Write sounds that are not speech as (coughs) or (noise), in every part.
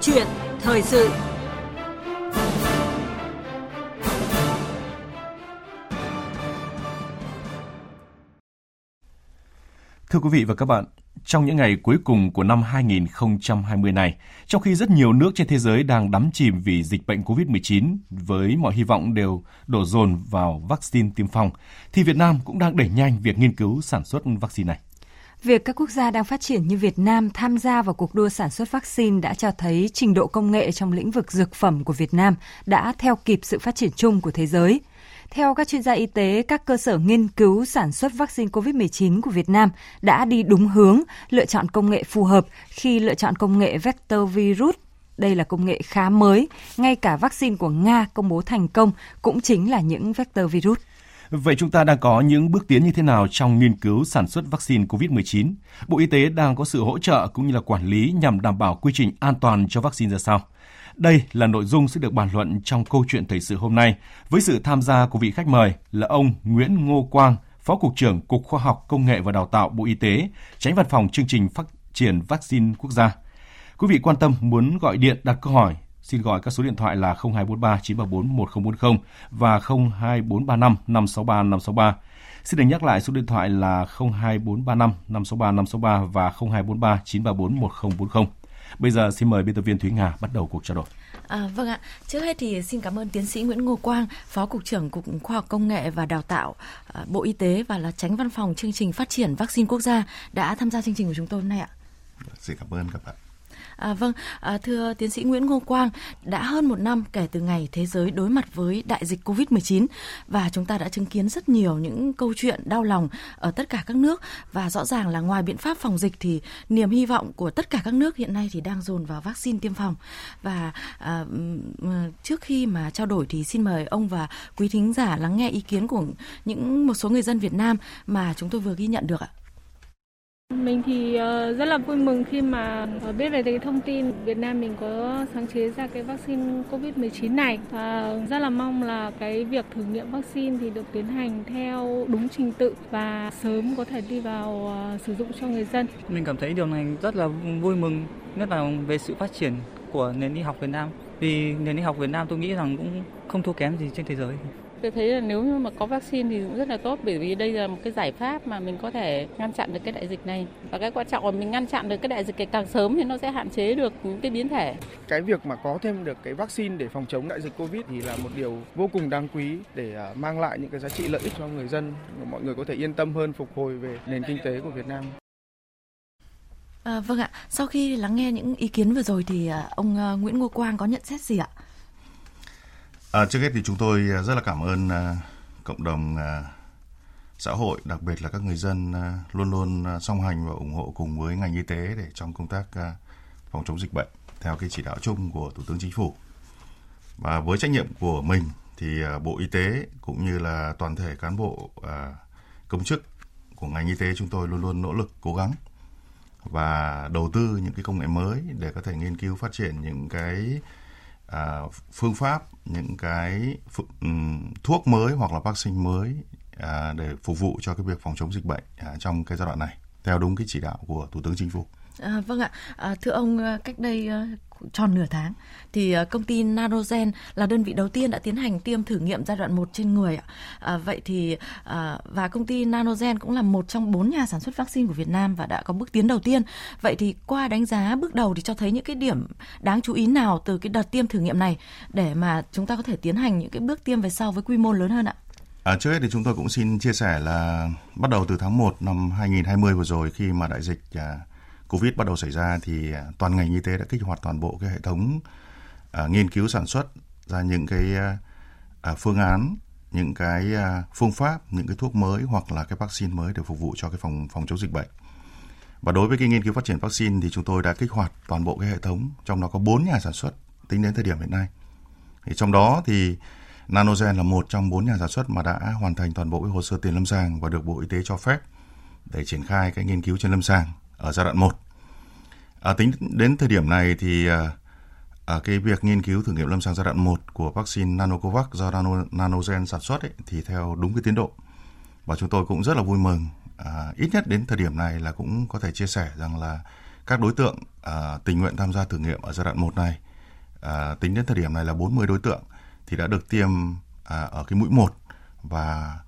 chuyện thời sự Thưa quý vị và các bạn, trong những ngày cuối cùng của năm 2020 này, trong khi rất nhiều nước trên thế giới đang đắm chìm vì dịch bệnh COVID-19 với mọi hy vọng đều đổ dồn vào vaccine tiêm phòng, thì Việt Nam cũng đang đẩy nhanh việc nghiên cứu sản xuất vaccine này. Việc các quốc gia đang phát triển như Việt Nam tham gia vào cuộc đua sản xuất vaccine đã cho thấy trình độ công nghệ trong lĩnh vực dược phẩm của Việt Nam đã theo kịp sự phát triển chung của thế giới. Theo các chuyên gia y tế, các cơ sở nghiên cứu sản xuất vaccine COVID-19 của Việt Nam đã đi đúng hướng, lựa chọn công nghệ phù hợp khi lựa chọn công nghệ vector virus đây là công nghệ khá mới, ngay cả vaccine của Nga công bố thành công cũng chính là những vector virus. Vậy chúng ta đang có những bước tiến như thế nào trong nghiên cứu sản xuất vaccine COVID-19? Bộ Y tế đang có sự hỗ trợ cũng như là quản lý nhằm đảm bảo quy trình an toàn cho vaccine ra sao? Đây là nội dung sẽ được bàn luận trong câu chuyện thời sự hôm nay với sự tham gia của vị khách mời là ông Nguyễn Ngô Quang, Phó Cục trưởng Cục Khoa học Công nghệ và Đào tạo Bộ Y tế, tránh văn phòng chương trình phát triển vaccine quốc gia. Quý vị quan tâm muốn gọi điện đặt câu hỏi xin gọi các số điện thoại là 0243 934 1040 và 02435 563 563. Xin được nhắc lại số điện thoại là 02435 563 563 và 0243 934 1040. Bây giờ xin mời biên tập viên Thúy Nga bắt đầu cuộc trao đổi. À, vâng ạ, trước hết thì xin cảm ơn tiến sĩ Nguyễn Ngô Quang, Phó Cục trưởng Cục Khoa học Công nghệ và Đào tạo à, Bộ Y tế và là tránh văn phòng chương trình phát triển vaccine quốc gia đã tham gia chương trình của chúng tôi hôm nay ạ. Xin cảm ơn các bạn. À, vâng, à, thưa tiến sĩ Nguyễn Ngô Quang, đã hơn một năm kể từ ngày thế giới đối mặt với đại dịch COVID-19 và chúng ta đã chứng kiến rất nhiều những câu chuyện đau lòng ở tất cả các nước và rõ ràng là ngoài biện pháp phòng dịch thì niềm hy vọng của tất cả các nước hiện nay thì đang dồn vào vaccine tiêm phòng và à, à trước khi mà trao đổi thì xin mời ông và quý thính giả lắng nghe ý kiến của những một số người dân Việt Nam mà chúng tôi vừa ghi nhận được ạ. Mình thì ờ, rất là vui mừng khi mà ờ, biết về cái thông tin Việt Nam mình có sáng chế ra cái vaccine COVID-19 này và rất là mong là cái việc thử nghiệm vaccine thì được tiến hành theo đúng trình tự và sớm có thể đi vào ờ, sử dụng cho người dân. Mình cảm thấy điều này rất là vui mừng, nhất là về sự phát triển của nền y học Việt Nam. Vì nền y học Việt Nam tôi nghĩ rằng cũng không thua kém gì trên thế giới. Tôi thấy là nếu như mà có vaccine thì cũng rất là tốt bởi vì đây là một cái giải pháp mà mình có thể ngăn chặn được cái đại dịch này. Và cái quan trọng là mình ngăn chặn được cái đại dịch cái càng sớm thì nó sẽ hạn chế được những cái biến thể. Cái việc mà có thêm được cái vaccine để phòng chống đại dịch Covid thì là một điều vô cùng đáng quý để à, mang lại những cái giá trị lợi ích cho người dân. Mọi người có thể yên tâm hơn phục hồi về nền kinh tế của Việt Nam. À, vâng ạ, sau khi lắng nghe những ý kiến vừa rồi thì à, ông à, Nguyễn Ngô Quang có nhận xét gì ạ? À, trước hết thì chúng tôi à, rất là cảm ơn à, cộng đồng à, xã hội, đặc biệt là các người dân luôn luôn song hành và ủng hộ cùng với ngành y tế để trong công tác phòng chống dịch bệnh theo cái chỉ đạo chung của Thủ tướng Chính phủ. Và với trách nhiệm của mình thì Bộ Y tế cũng như là toàn thể cán bộ công chức của ngành y tế chúng tôi luôn luôn nỗ lực cố gắng và đầu tư những cái công nghệ mới để có thể nghiên cứu phát triển những cái à, phương pháp những cái um, thuốc mới hoặc là vaccine mới à, để phục vụ cho cái việc phòng chống dịch bệnh à, trong cái giai đoạn này theo đúng cái chỉ đạo của thủ tướng chính phủ. À, vâng ạ, à, thưa ông à, cách đây à, tròn nửa tháng thì à, công ty Nanogen là đơn vị đầu tiên đã tiến hành tiêm thử nghiệm giai đoạn 1 trên người ạ. À, vậy thì à, và công ty Nanogen cũng là một trong bốn nhà sản xuất vaccine của Việt Nam và đã có bước tiến đầu tiên. Vậy thì qua đánh giá bước đầu thì cho thấy những cái điểm đáng chú ý nào từ cái đợt tiêm thử nghiệm này để mà chúng ta có thể tiến hành những cái bước tiêm về sau với quy mô lớn hơn ạ? À, trước hết thì chúng tôi cũng xin chia sẻ là bắt đầu từ tháng 1 năm 2020 vừa rồi khi mà đại dịch à, Covid bắt đầu xảy ra thì à, toàn ngành y tế đã kích hoạt toàn bộ cái hệ thống uh, nghiên cứu sản xuất ra những cái uh, phương án, những cái uh, phương pháp, những cái thuốc mới hoặc là cái vaccine mới để phục vụ cho cái phòng phòng chống dịch bệnh. Và đối với cái nghiên cứu phát triển vaccine thì chúng tôi đã kích hoạt toàn bộ cái hệ thống, trong đó có 4 nhà sản xuất tính đến thời điểm hiện nay. Thì trong đó thì Nanogen là một trong bốn nhà sản xuất mà đã hoàn thành toàn bộ cái hồ sơ tiền lâm sàng và được Bộ Y tế cho phép để triển khai cái nghiên cứu trên lâm sàng ở giai đoạn 1. À, tính đến thời điểm này thì à, à, cái việc nghiên cứu thử nghiệm lâm sàng giai đoạn 1 của vaccine Nanocovax do Nano, Nanogen sản xuất ấy, thì theo đúng cái tiến độ. Và chúng tôi cũng rất là vui mừng, à, ít nhất đến thời điểm này là cũng có thể chia sẻ rằng là các đối tượng à, tình nguyện tham gia thử nghiệm ở giai đoạn 1 này à, tính đến thời điểm này là 40 đối tượng thì đã được tiêm à, ở cái mũi 1 và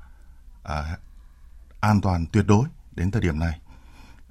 à, an toàn tuyệt đối đến thời điểm này.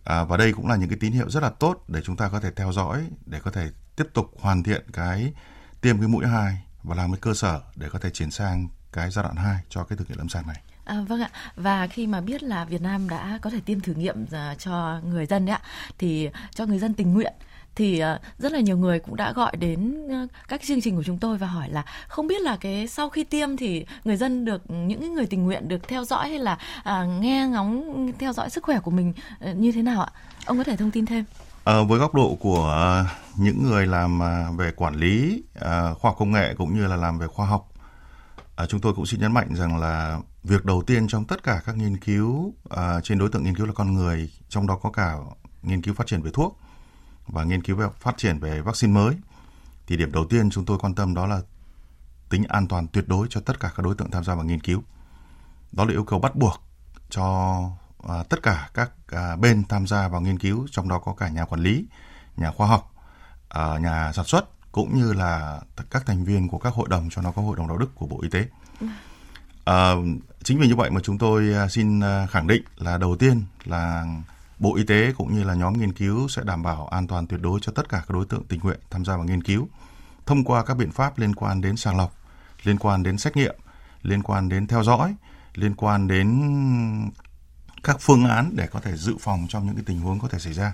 À, và đây cũng là những cái tín hiệu rất là tốt để chúng ta có thể theo dõi để có thể tiếp tục hoàn thiện cái tiêm cái mũi 2 và làm cái cơ sở để có thể chuyển sang cái giai đoạn 2 cho cái thử nghiệm lâm sàng này. À, vâng ạ và khi mà biết là Việt Nam đã có thể tiêm thử nghiệm uh, cho người dân đấy ạ thì cho người dân tình nguyện thì ờ, rất là nhiều người cũng đã gọi đến ờ, các chương trình của chúng tôi và hỏi là không biết là cái sau khi tiêm thì người dân được những người tình nguyện được theo dõi hay là à, nghe ngóng theo dõi sức khỏe của mình như thế nào ạ? Ông có thể thông tin thêm. À, với góc độ của những người làm à, về quản lý à, khoa học công nghệ cũng như là làm về khoa học À, chúng tôi cũng xin nhấn mạnh rằng là việc đầu tiên trong tất cả các nghiên cứu à, trên đối tượng nghiên cứu là con người, trong đó có cả nghiên cứu phát triển về thuốc và nghiên cứu về phát triển về vaccine mới. Thì điểm đầu tiên chúng tôi quan tâm đó là tính an toàn tuyệt đối cho tất cả các đối tượng tham gia vào nghiên cứu. Đó là yêu cầu bắt buộc cho à, tất cả các à, bên tham gia vào nghiên cứu, trong đó có cả nhà quản lý, nhà khoa học, à, nhà sản xuất cũng như là các thành viên của các hội đồng cho nó có hội đồng đạo đức của Bộ Y tế. À, chính vì như vậy mà chúng tôi à, xin à, khẳng định là đầu tiên là Bộ Y tế cũng như là nhóm nghiên cứu sẽ đảm bảo an toàn tuyệt đối cho tất cả các đối tượng tình nguyện tham gia vào nghiên cứu thông qua các biện pháp liên quan đến sàng lọc, liên quan đến xét nghiệm, liên quan đến theo dõi, liên quan đến các phương án để có thể dự phòng trong những cái tình huống có thể xảy ra.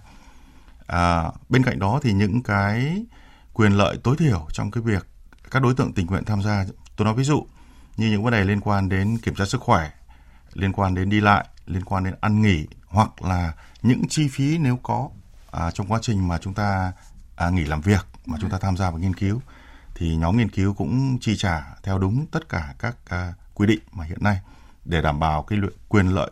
À, bên cạnh đó thì những cái quyền lợi tối thiểu trong cái việc các đối tượng tình nguyện tham gia. Tôi nói ví dụ như những vấn đề liên quan đến kiểm tra sức khỏe, liên quan đến đi lại, liên quan đến ăn nghỉ hoặc là những chi phí nếu có à, trong quá trình mà chúng ta à, nghỉ làm việc mà chúng ta tham gia vào nghiên cứu thì nhóm nghiên cứu cũng chi trả theo đúng tất cả các à, quy định mà hiện nay để đảm bảo cái quyền lợi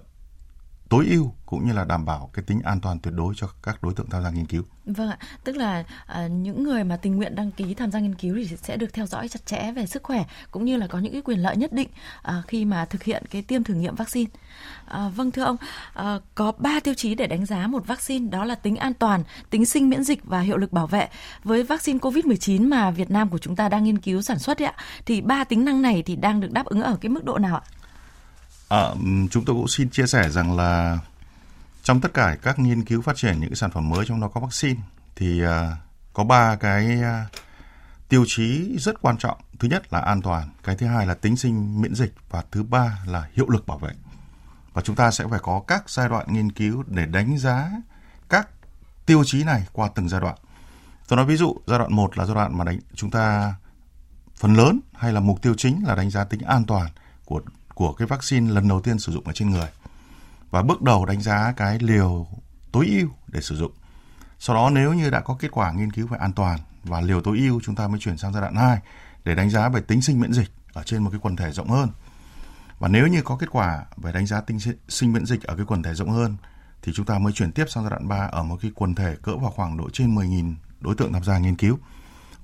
tối ưu cũng như là đảm bảo cái tính an toàn tuyệt đối cho các đối tượng tham gia nghiên cứu. Vâng ạ, tức là à, những người mà tình nguyện đăng ký tham gia nghiên cứu thì sẽ được theo dõi chặt chẽ về sức khỏe cũng như là có những cái quyền lợi nhất định à, khi mà thực hiện cái tiêm thử nghiệm vaccine. À, vâng thưa ông, à, có 3 tiêu chí để đánh giá một vaccine đó là tính an toàn, tính sinh miễn dịch và hiệu lực bảo vệ. Với vaccine COVID-19 mà Việt Nam của chúng ta đang nghiên cứu sản xuất ấy ạ, thì ba tính năng này thì đang được đáp ứng ở cái mức độ nào ạ? À, chúng tôi cũng xin chia sẻ rằng là trong tất cả các nghiên cứu phát triển những cái sản phẩm mới trong đó có vaccine thì uh, có ba cái uh, tiêu chí rất quan trọng. Thứ nhất là an toàn, cái thứ hai là tính sinh miễn dịch và thứ ba là hiệu lực bảo vệ. Và chúng ta sẽ phải có các giai đoạn nghiên cứu để đánh giá các tiêu chí này qua từng giai đoạn. Tôi nói ví dụ giai đoạn 1 là giai đoạn mà đánh chúng ta phần lớn hay là mục tiêu chính là đánh giá tính an toàn của của cái vaccine lần đầu tiên sử dụng ở trên người và bước đầu đánh giá cái liều tối ưu để sử dụng. Sau đó nếu như đã có kết quả nghiên cứu về an toàn và liều tối ưu chúng ta mới chuyển sang giai đoạn 2 để đánh giá về tính sinh miễn dịch ở trên một cái quần thể rộng hơn. Và nếu như có kết quả về đánh giá tính sinh miễn dịch ở cái quần thể rộng hơn thì chúng ta mới chuyển tiếp sang giai đoạn 3 ở một cái quần thể cỡ vào khoảng độ trên 10.000 đối tượng tham gia nghiên cứu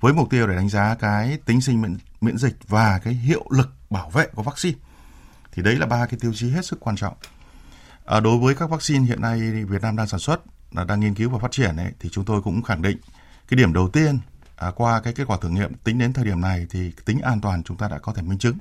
với mục tiêu để đánh giá cái tính sinh miễn, miễn dịch và cái hiệu lực bảo vệ của vaccine. Thì đấy là ba cái tiêu chí hết sức quan trọng. À, đối với các vaccine hiện nay Việt Nam đang sản xuất, là đang nghiên cứu và phát triển ấy, thì chúng tôi cũng khẳng định cái điểm đầu tiên à, qua cái kết quả thử nghiệm tính đến thời điểm này thì tính an toàn chúng ta đã có thể minh chứng.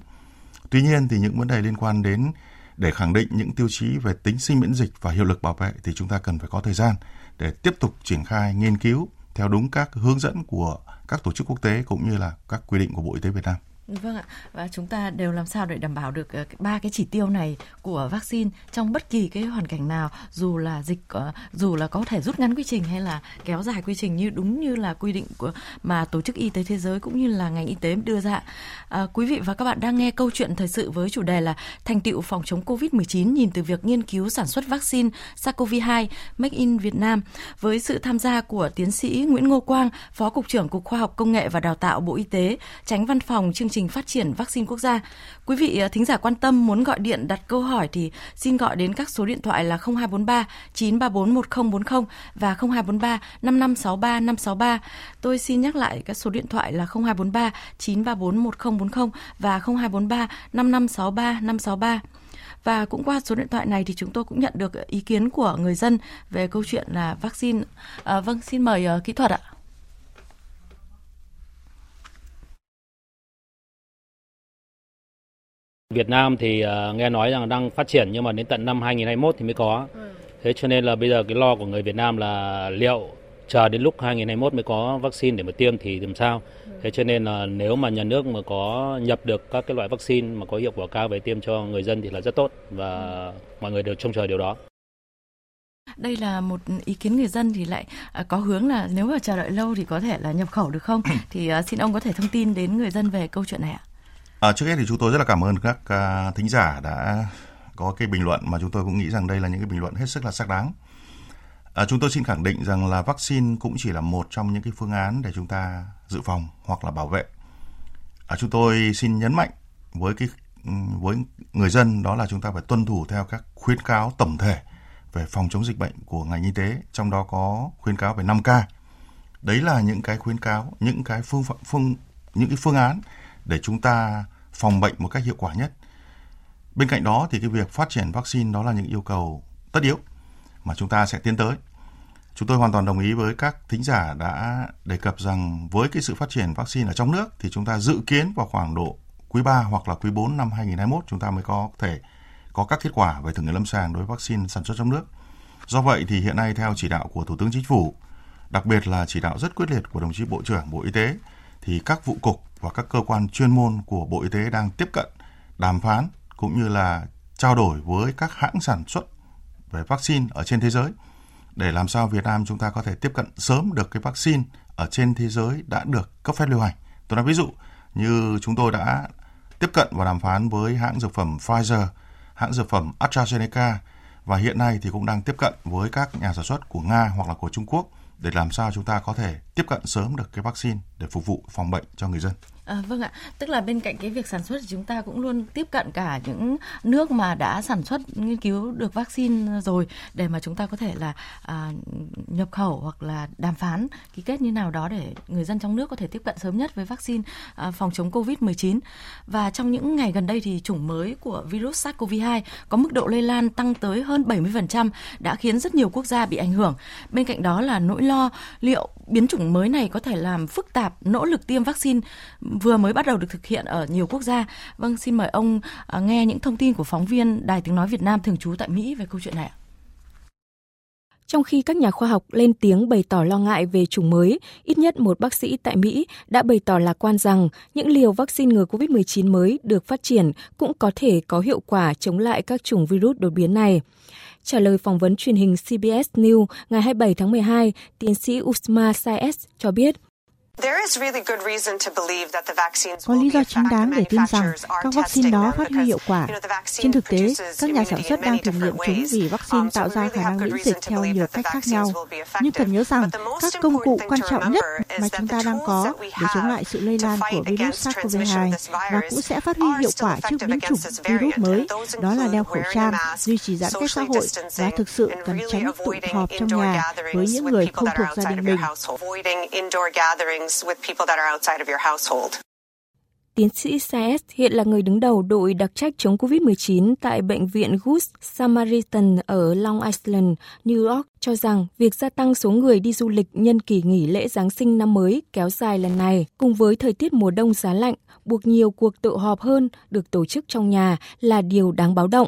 Tuy nhiên thì những vấn đề liên quan đến để khẳng định những tiêu chí về tính sinh miễn dịch và hiệu lực bảo vệ thì chúng ta cần phải có thời gian để tiếp tục triển khai nghiên cứu theo đúng các hướng dẫn của các tổ chức quốc tế cũng như là các quy định của Bộ Y tế Việt Nam. Vâng ạ, và chúng ta đều làm sao để đảm bảo được ờ, ba cái chỉ tiêu này của vaccine trong bất kỳ cái hoàn cảnh nào, dù là dịch, ờ, dù là có thể rút ngắn quy trình hay là kéo dài quy trình như đúng như là quy định của mà Tổ chức Y tế Thế giới cũng như là ngành y tế đưa ra. À, quý vị và các bạn đang nghe câu chuyện thời sự với chủ đề là thành tựu phòng chống COVID-19 nhìn từ việc nghiên cứu sản xuất vaccine SARS-CoV-2 Make in Việt Nam với sự tham gia của tiến sĩ Nguyễn Ngô Quang, Phó Cục trưởng Cục Khoa học Công nghệ và Đào tạo Bộ Y tế, tránh văn phòng chương trình trình phát triển vaccine quốc gia. Quý vị ờ, thính giả quan tâm muốn gọi điện đặt câu hỏi thì xin gọi đến các số điện thoại là 0243 934 1040 và 0243 5563 563. Tôi xin nhắc lại các số điện thoại là 0243 934 1040 và 0243 5563 563. Và cũng qua số điện thoại này thì chúng tôi cũng nhận được ý kiến của người dân về câu chuyện là vaccine. À, vâng, xin mời uh, kỹ thuật ạ. Việt Nam thì uh, nghe nói rằng đang phát triển nhưng mà đến tận năm 2021 thì mới có. Ừ. Thế cho nên là bây giờ cái lo của người Việt Nam là liệu chờ đến lúc 2021 mới có vaccine để mà tiêm thì làm sao. Ừ. Thế cho nên là nếu mà nhà nước mà có nhập được các cái loại vaccine mà có hiệu quả cao về tiêm cho người dân thì là rất tốt và ừ. mọi người đều trông chờ điều đó. Đây là một ý kiến người dân thì lại à, có hướng là nếu mà chờ đợi lâu thì có thể là nhập khẩu được không? thì à, xin ông có thể thông tin đến người dân về câu chuyện này ạ. À, trước hết thì chúng tôi rất là cảm ơn các uh, thính giả đã có cái bình luận mà chúng tôi cũng nghĩ rằng đây là những cái bình luận hết sức là xác đáng. À, chúng tôi xin khẳng định rằng là vaccine cũng chỉ là một trong những cái phương án để chúng ta dự phòng hoặc là bảo vệ. À, chúng tôi xin nhấn mạnh với cái với người dân đó là chúng ta phải tuân thủ theo các khuyến cáo tổng thể về phòng chống dịch bệnh của ngành y tế, trong đó có khuyến cáo về 5K. Đấy là những cái khuyến cáo, những cái phương phương những cái phương án để chúng ta phòng bệnh một cách hiệu quả nhất. Bên cạnh đó thì cái việc phát triển vaccine đó là những yêu cầu tất yếu mà chúng ta sẽ tiến tới. Chúng tôi hoàn toàn đồng ý với các thính giả đã đề cập rằng với cái sự phát triển vaccine ở trong nước thì chúng ta dự kiến vào khoảng độ quý 3 hoặc là quý 4 năm 2021 chúng ta mới có thể có các kết quả về thử nghiệm lâm sàng đối với vaccine sản xuất trong nước. Do vậy thì hiện nay theo chỉ đạo của Thủ tướng Chính phủ, đặc biệt là chỉ đạo rất quyết liệt của đồng chí Bộ trưởng Bộ Y tế thì các vụ cục và các cơ quan chuyên môn của Bộ Y tế đang tiếp cận đàm phán cũng như là trao đổi với các hãng sản xuất về vaccine ở trên thế giới để làm sao Việt Nam chúng ta có thể tiếp cận sớm được cái vaccine ở trên thế giới đã được cấp phép lưu hành. Tôi nói ví dụ như chúng tôi đã tiếp cận và đàm phán với hãng dược phẩm Pfizer, hãng dược phẩm AstraZeneca và hiện nay thì cũng đang tiếp cận với các nhà sản xuất của Nga hoặc là của Trung Quốc để làm sao chúng ta có thể tiếp cận sớm được cái vaccine để phục vụ phòng bệnh cho người dân. À, vâng ạ, tức là bên cạnh cái việc sản xuất thì chúng ta cũng luôn tiếp cận cả những nước mà đã sản xuất nghiên cứu được vaccine rồi để mà chúng ta có thể là à, nhập khẩu hoặc là đàm phán ký kết như nào đó để người dân trong nước có thể tiếp cận sớm nhất với vaccine à, phòng chống Covid-19. Và trong những ngày gần đây thì chủng mới của virus SARS-CoV-2 có mức độ lây lan tăng tới hơn 70% đã khiến rất nhiều quốc gia bị ảnh hưởng. Bên cạnh đó là nỗi lo liệu biến chủng mới này có thể làm phức tạp nỗ lực tiêm vaccine vừa mới bắt đầu được thực hiện ở nhiều quốc gia. Vâng, xin mời ông à, nghe những thông tin của phóng viên Đài Tiếng Nói Việt Nam thường trú tại Mỹ về câu chuyện này. Trong khi các nhà khoa học lên tiếng bày tỏ lo ngại về chủng mới, ít nhất một bác sĩ tại Mỹ đã bày tỏ lạc quan rằng những liều vaccine ngừa COVID-19 mới được phát triển cũng có thể có hiệu quả chống lại các chủng virus đột biến này. Trả lời phỏng vấn truyền hình CBS News ngày 27 tháng 12, tiến sĩ Usma Saez cho biết có lý do chính đáng để tin rằng các vaccine đó phát huy hiệu quả. Trên thực tế, các nhà sản xuất đang thử nghiệm chúng vì vaccine um, tạo ra khả năng miễn dịch theo nhiều cách khác nhau. Nhưng cần nhớ rằng, các công cụ quan trọng nhất mà chúng ta đang có để chống lại sự lây lan của virus SARS-CoV-2 và cũng sẽ phát huy hiệu quả trước biến chủng virus mới, đó là đeo khẩu trang, duy trì giãn cách xã hội và thực sự cần tránh tụ họp trong nhà với những người không thuộc gia đình mình with people that are outside of your household. Tiến sĩ Saez hiện là người đứng đầu đội đặc trách chống COVID-19 tại Bệnh viện Good Samaritan ở Long Island, New York cho rằng việc gia tăng số người đi du lịch nhân kỳ nghỉ lễ Giáng sinh năm mới kéo dài lần này cùng với thời tiết mùa đông giá lạnh buộc nhiều cuộc tụ họp hơn được tổ chức trong nhà là điều đáng báo động.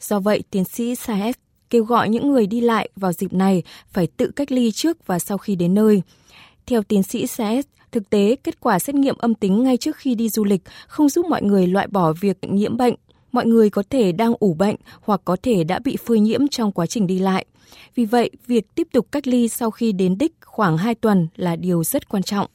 Do vậy, tiến sĩ Saez kêu gọi những người đi lại vào dịp này phải tự cách ly trước và sau khi đến nơi. Theo tiến sĩ Saez, thực tế kết quả xét nghiệm âm tính ngay trước khi đi du lịch không giúp mọi người loại bỏ việc nhiễm bệnh. Mọi người có thể đang ủ bệnh hoặc có thể đã bị phơi nhiễm trong quá trình đi lại. Vì vậy, việc tiếp tục cách ly sau khi đến đích khoảng 2 tuần là điều rất quan trọng.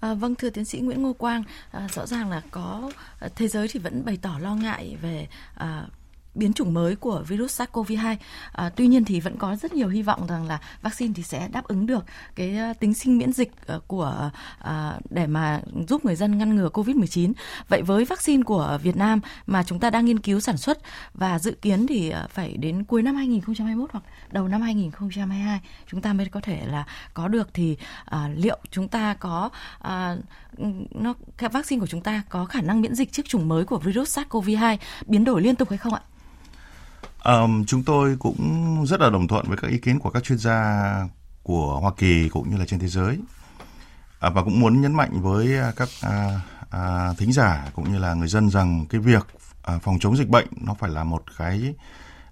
À, vâng thưa tiến sĩ Nguyễn Ngô Quang, à, rõ ràng là có à, thế giới thì vẫn bày tỏ lo ngại về à, biến chủng mới của virus SARS-CoV-2. À, tuy nhiên thì vẫn có rất nhiều hy vọng rằng là vaccine thì sẽ đáp ứng được cái à, tính sinh miễn dịch à, của à, để mà giúp người dân ngăn ngừa COVID-19. Vậy với vaccine của Việt Nam mà chúng ta đang nghiên cứu sản xuất và dự kiến thì à, phải đến cuối năm 2021 hoặc đầu năm 2022 chúng ta mới có thể là có được thì à, liệu chúng ta có à, nó vaccine của chúng ta có khả năng miễn dịch trước chủng mới của virus SARS-CoV-2 biến đổi liên tục hay không ạ? Um, chúng tôi cũng rất là đồng thuận với các ý kiến của các chuyên gia của Hoa Kỳ cũng như là trên thế giới à, và cũng muốn nhấn mạnh với à, các à, à, thính giả cũng như là người dân rằng cái việc à, phòng chống dịch bệnh nó phải là một cái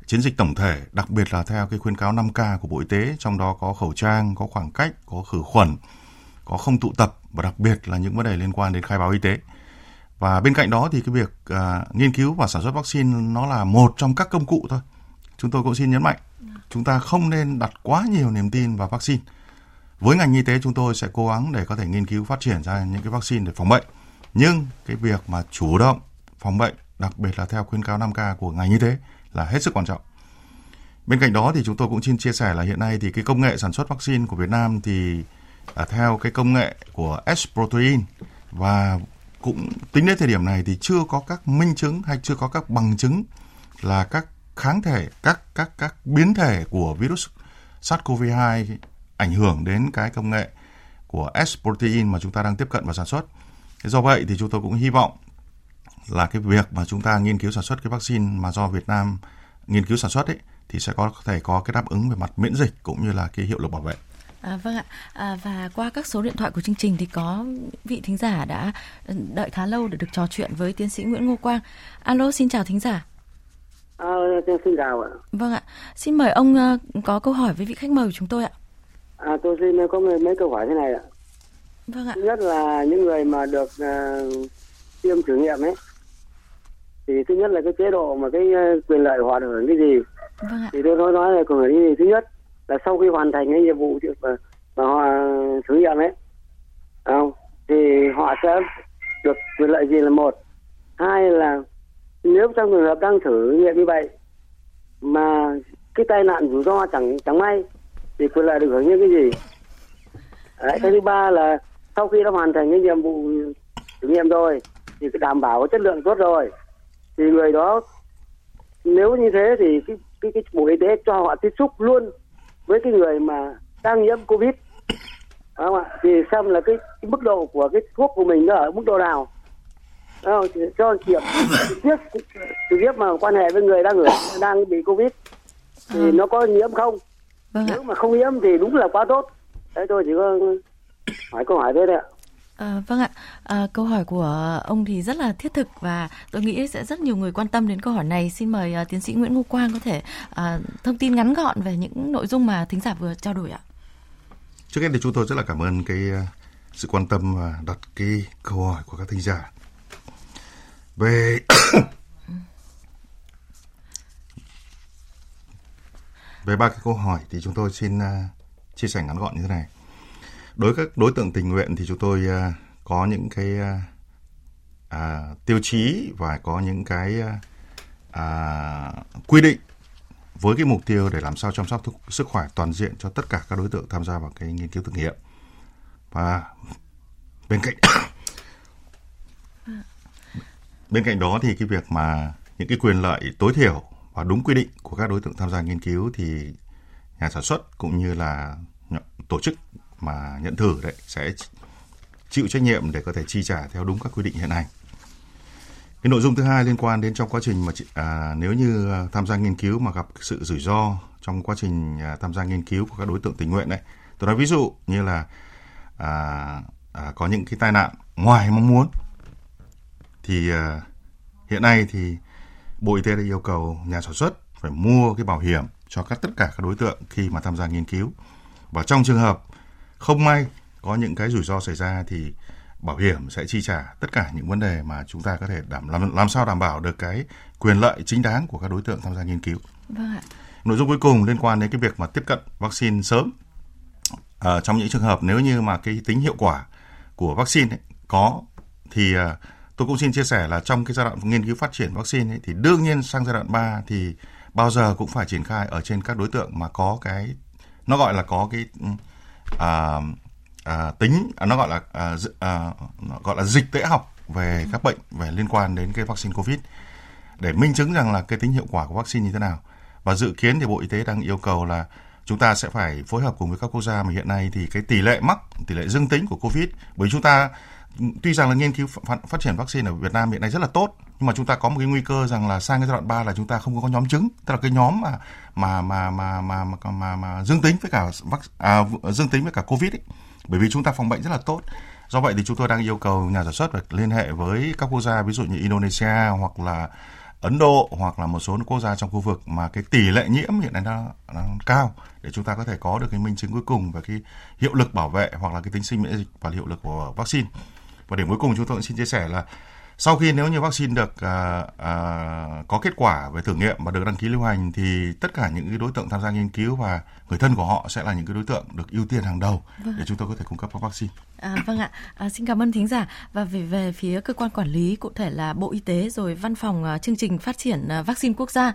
chiến dịch tổng thể, đặc biệt là theo cái khuyến cáo 5K của Bộ Y tế, trong đó có khẩu trang, có khoảng cách, có khử khuẩn, có không tụ tập và đặc biệt là những vấn đề liên quan đến khai báo y tế. Và bên cạnh đó thì cái việc uh, nghiên cứu và sản xuất vaccine nó là một trong các công cụ thôi. Chúng tôi cũng xin nhấn mạnh, chúng ta không nên đặt quá nhiều niềm tin vào vaccine. Với ngành y tế chúng tôi sẽ cố gắng để có thể nghiên cứu phát triển ra những cái vaccine để phòng bệnh. Nhưng cái việc mà chủ động phòng bệnh, đặc biệt là theo khuyến cáo 5K của ngành y tế là hết sức quan trọng. Bên cạnh đó thì chúng tôi cũng xin chia sẻ là hiện nay thì cái công nghệ sản xuất vaccine của Việt Nam thì à, theo cái công nghệ của S protein và cũng tính đến thời điểm này thì chưa có các minh chứng hay chưa có các bằng chứng là các kháng thể, các các các biến thể của virus SARS-CoV-2 ảnh hưởng đến cái công nghệ của S protein mà chúng ta đang tiếp cận và sản xuất. Thế do vậy thì chúng tôi cũng hy vọng là cái việc mà chúng ta nghiên cứu sản xuất cái vaccine mà do Việt Nam nghiên cứu sản xuất ấy, thì sẽ có, thể có cái đáp ứng về mặt miễn dịch cũng như là cái hiệu lực bảo vệ. À, vâng ạ à, và qua các số điện thoại của chương trình thì có vị thính giả đã đợi khá lâu để được trò chuyện với tiến sĩ Nguyễn Ngô Quang. Alo xin chào thính giả. À, xin chào ạ. Vâng ạ. Xin mời ông uh, có câu hỏi với vị khách mời của chúng tôi ạ. À, tôi xin có mấy, mấy câu hỏi thế này ạ. Vâng ạ. Thứ nhất là những người mà được uh, tiêm thử nghiệm ấy thì thứ nhất là cái chế độ mà cái uh, quyền lợi họ được hưởng cái gì. Vâng ạ. Thì tôi nói nói là quyền lợi cái gì. Thứ nhất là sau khi hoàn thành cái nhiệm vụ mà, mà họ thử nghiệm ấy không? Thì họ sẽ được quyền lợi gì là một. Hai là nếu trong trường hợp đang thử nghiệm như vậy mà cái tai nạn rủi ro chẳng chẳng may thì quyền lợi được hưởng những cái gì? Đấy, cái thứ ba là sau khi đã hoàn thành cái nhiệm vụ thử nghiệm rồi thì cái đảm bảo chất lượng tốt rồi. Thì người đó nếu như thế thì cái cái, cái bộ y tế cho họ tiếp xúc luôn với cái người mà đang nhiễm covid. Không ạ? Thì xem là cái, cái mức độ của cái thuốc của mình nó ở mức độ nào. Không? cho kiểm trực tiếp trực tiếp mà quan hệ với người đang ở đang bị covid thì à. nó có nhiễm không? Vâng nếu mà không nhiễm thì đúng là quá tốt. Đấy tôi chỉ có hỏi câu hỏi thế thôi ạ À, vâng ạ, à, câu hỏi của ông thì rất là thiết thực và tôi nghĩ sẽ rất nhiều người quan tâm đến câu hỏi này. Xin mời uh, tiến sĩ Nguyễn Ngô Quang có thể uh, thông tin ngắn gọn về những nội dung mà thính giả vừa trao đổi ạ. Trước hết thì chúng tôi rất là cảm ơn cái sự quan tâm và đặt cái câu hỏi của các thính giả. Về (coughs) về ba cái câu hỏi thì chúng tôi xin uh, chia sẻ ngắn gọn như thế này đối với các đối tượng tình nguyện thì chúng tôi uh, có những cái uh, tiêu chí và có những cái uh, quy định với cái mục tiêu để làm sao chăm sóc sức khỏe toàn diện cho tất cả các đối tượng tham gia vào cái nghiên cứu thực nghiệm. Và bên cạnh (coughs) bên cạnh đó thì cái việc mà những cái quyền lợi tối thiểu và đúng quy định của các đối tượng tham gia nghiên cứu thì nhà sản xuất cũng như là tổ chức mà nhận thử đấy sẽ chịu trách nhiệm để có thể chi trả theo đúng các quy định hiện hành. Cái nội dung thứ hai liên quan đến trong quá trình mà à, nếu như à, tham gia nghiên cứu mà gặp sự rủi ro trong quá trình à, tham gia nghiên cứu của các đối tượng tình nguyện đấy. Tôi nói ví dụ như là à, à, có những cái tai nạn ngoài mong muốn thì à, hiện nay thì Bộ Y tế đã yêu cầu nhà sản xuất phải mua cái bảo hiểm cho các tất cả các đối tượng khi mà tham gia nghiên cứu. Và trong trường hợp không may có những cái rủi ro xảy ra thì bảo hiểm sẽ chi trả tất cả những vấn đề mà chúng ta có thể đảm làm làm sao đảm bảo được cái quyền lợi chính đáng của các đối tượng tham gia nghiên cứu. Vâng ạ. Nội dung cuối cùng liên quan đến cái việc mà tiếp cận vaccine sớm. À, trong những trường hợp nếu như mà cái tính hiệu quả của vaccine ấy, có thì à, tôi cũng xin chia sẻ là trong cái giai đoạn nghiên cứu phát triển vaccine ấy, thì đương nhiên sang giai đoạn 3 thì bao giờ cũng phải triển khai ở trên các đối tượng mà có cái nó gọi là có cái à, à, tính à, nó gọi là à, à, gọi là dịch tễ học về các bệnh về liên quan đến cái vaccine covid để minh chứng rằng là cái tính hiệu quả của vaccine như thế nào. Và dự kiến thì bộ y tế đang yêu cầu là chúng ta sẽ phải phối hợp cùng với các quốc gia mà hiện nay thì cái tỷ lệ mắc tỷ lệ dương tính của covid bởi chúng ta tuy rằng là nghiên cứu phát, phát triển vaccine ở Việt Nam hiện nay rất là tốt nhưng mà chúng ta có một cái nguy cơ rằng là sang cái giai đoạn 3 là chúng ta không có nhóm chứng tức là cái nhóm mà mà mà mà mà mà, mà, mà dương tính với cả à, dương tính với cả covid ấy. bởi vì chúng ta phòng bệnh rất là tốt do vậy thì chúng tôi đang yêu cầu nhà sản xuất phải liên hệ với các quốc gia ví dụ như Indonesia hoặc là Ấn Độ hoặc là một số quốc gia trong khu vực mà cái tỷ lệ nhiễm hiện nay nó, nó cao để chúng ta có thể có được cái minh chứng cuối cùng về cái hiệu lực bảo vệ hoặc là cái tính sinh miễn dịch và hiệu lực của vaccine. Và điểm cuối cùng chúng tôi cũng xin chia sẻ là sau khi nếu như vaccine được à, à, có kết quả về thử nghiệm và được đăng ký lưu hành thì tất cả những cái đối tượng tham gia nghiên cứu và người thân của họ sẽ là những cái đối tượng được ưu tiên hàng đầu vâng. để chúng tôi có thể cung cấp các vaccine. À, vâng ạ, à, xin cảm ơn thính giả và về về phía cơ quan quản lý cụ thể là Bộ Y tế rồi Văn phòng uh, chương trình phát triển uh, vaccine quốc gia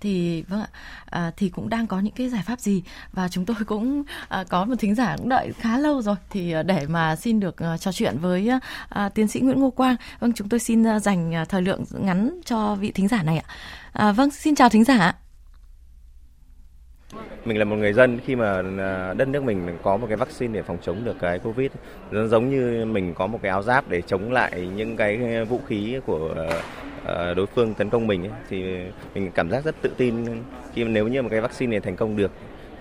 thì vâng ạ à, thì cũng đang có những cái giải pháp gì? Và chúng tôi (laughs) cũng à, có một thính giả cũng đợi khá lâu rồi. Thì à, để mà xin được à, trò chuyện với à, à, tiến sĩ Nguyễn Ngô Quang vâng chúng tôi xin à, dành à, thời lượng ngắn cho vị thính giả này ạ. À, vâng xin chào thính giả ạ mình là một người dân khi mà à, đất nước mình có một cái vaccine để phòng chống được cái covid nó giống như mình có một cái áo giáp để chống lại những cái à, vũ khí của à, đối phương tấn công mình ấy, thì mình cảm giác rất tự tin khi nếu như một cái vaccine này thành công được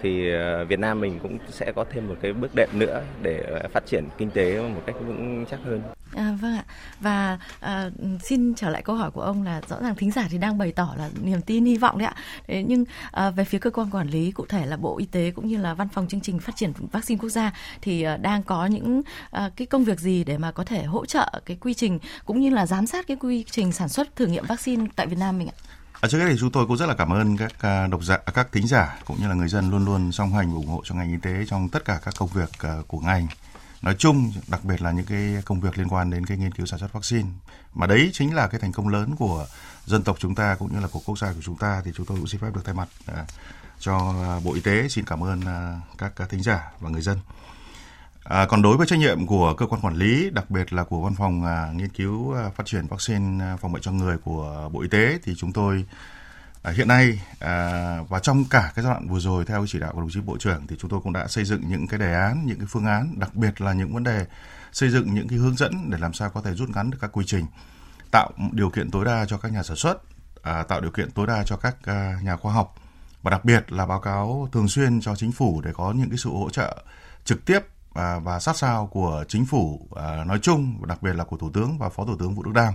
thì Việt Nam mình cũng sẽ có thêm một cái bước đệm nữa để phát triển kinh tế một cách vững chắc hơn. À, vâng ạ. Và à, xin trở lại câu hỏi của ông là rõ ràng thính giả thì đang bày tỏ là niềm tin hy vọng đấy ạ. Thế nhưng à, về phía cơ quan quản lý cụ thể là bộ y tế cũng như là văn phòng chương trình phát triển vaccine quốc gia thì à, đang có những à, cái công việc gì để mà có thể hỗ trợ cái quy trình cũng như là giám sát cái quy trình sản xuất thử nghiệm vaccine tại Việt Nam mình ạ? À, trước hết thì chúng tôi cũng rất là cảm ơn các à, độc giả, các thính giả cũng như là người dân luôn luôn song hành ủng hộ cho ngành y tế trong tất cả các công việc à, của ngành nói chung, đặc biệt là những cái công việc liên quan đến cái nghiên cứu sản xuất vaccine. Mà đấy chính là cái thành công lớn của dân tộc chúng ta cũng như là của quốc gia của chúng ta thì chúng tôi cũng xin phép được thay mặt à, cho Bộ Y tế xin cảm ơn à, các, các thính giả và người dân. À, còn đối với trách nhiệm của cơ quan quản lý, đặc biệt là của văn phòng à, nghiên cứu à, phát triển vaccine à, phòng bệnh cho người của Bộ Y tế thì chúng tôi À, hiện nay à, và trong cả cái giai đoạn vừa rồi theo chỉ đạo của đồng chí bộ trưởng thì chúng tôi cũng đã xây dựng những cái đề án, những cái phương án, đặc biệt là những vấn đề xây dựng những cái hướng dẫn để làm sao có thể rút ngắn được các quy trình, tạo điều kiện tối đa cho các nhà sản xuất, à, tạo điều kiện tối đa cho các à, nhà khoa học và đặc biệt là báo cáo thường xuyên cho chính phủ để có những cái sự hỗ trợ trực tiếp à, và sát sao của chính phủ à, nói chung và đặc biệt là của thủ tướng và phó thủ tướng vũ đức đam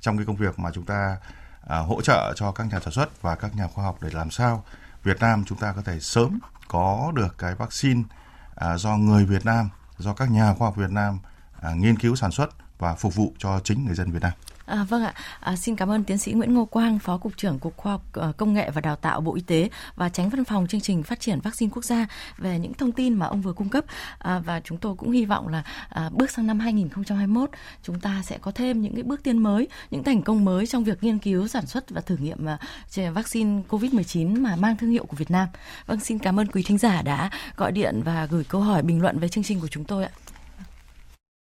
trong cái công việc mà chúng ta à, hỗ trợ cho các nhà sản xuất và các nhà khoa học để làm sao Việt Nam chúng ta có thể sớm có được cái vaccine à, do người Việt Nam, do các nhà khoa học Việt Nam à, nghiên cứu sản xuất và phục vụ cho chính người dân Việt Nam. À, vâng ạ, à, xin cảm ơn tiến sĩ Nguyễn Ngô Quang, Phó Cục trưởng Cục Khoa học ờ, Công nghệ và Đào tạo Bộ Y tế và tránh văn phòng chương trình phát triển vaccine quốc gia về những thông tin mà ông vừa cung cấp. À, và chúng tôi cũng hy vọng là à, bước sang năm 2021 chúng ta sẽ có thêm những cái bước tiến mới, những thành công mới trong việc nghiên cứu, sản xuất và thử nghiệm à, vaccine COVID-19 mà mang thương hiệu của Việt Nam. Vâng, xin cảm ơn quý thính giả đã gọi điện và gửi câu hỏi bình luận về chương trình của chúng tôi ạ.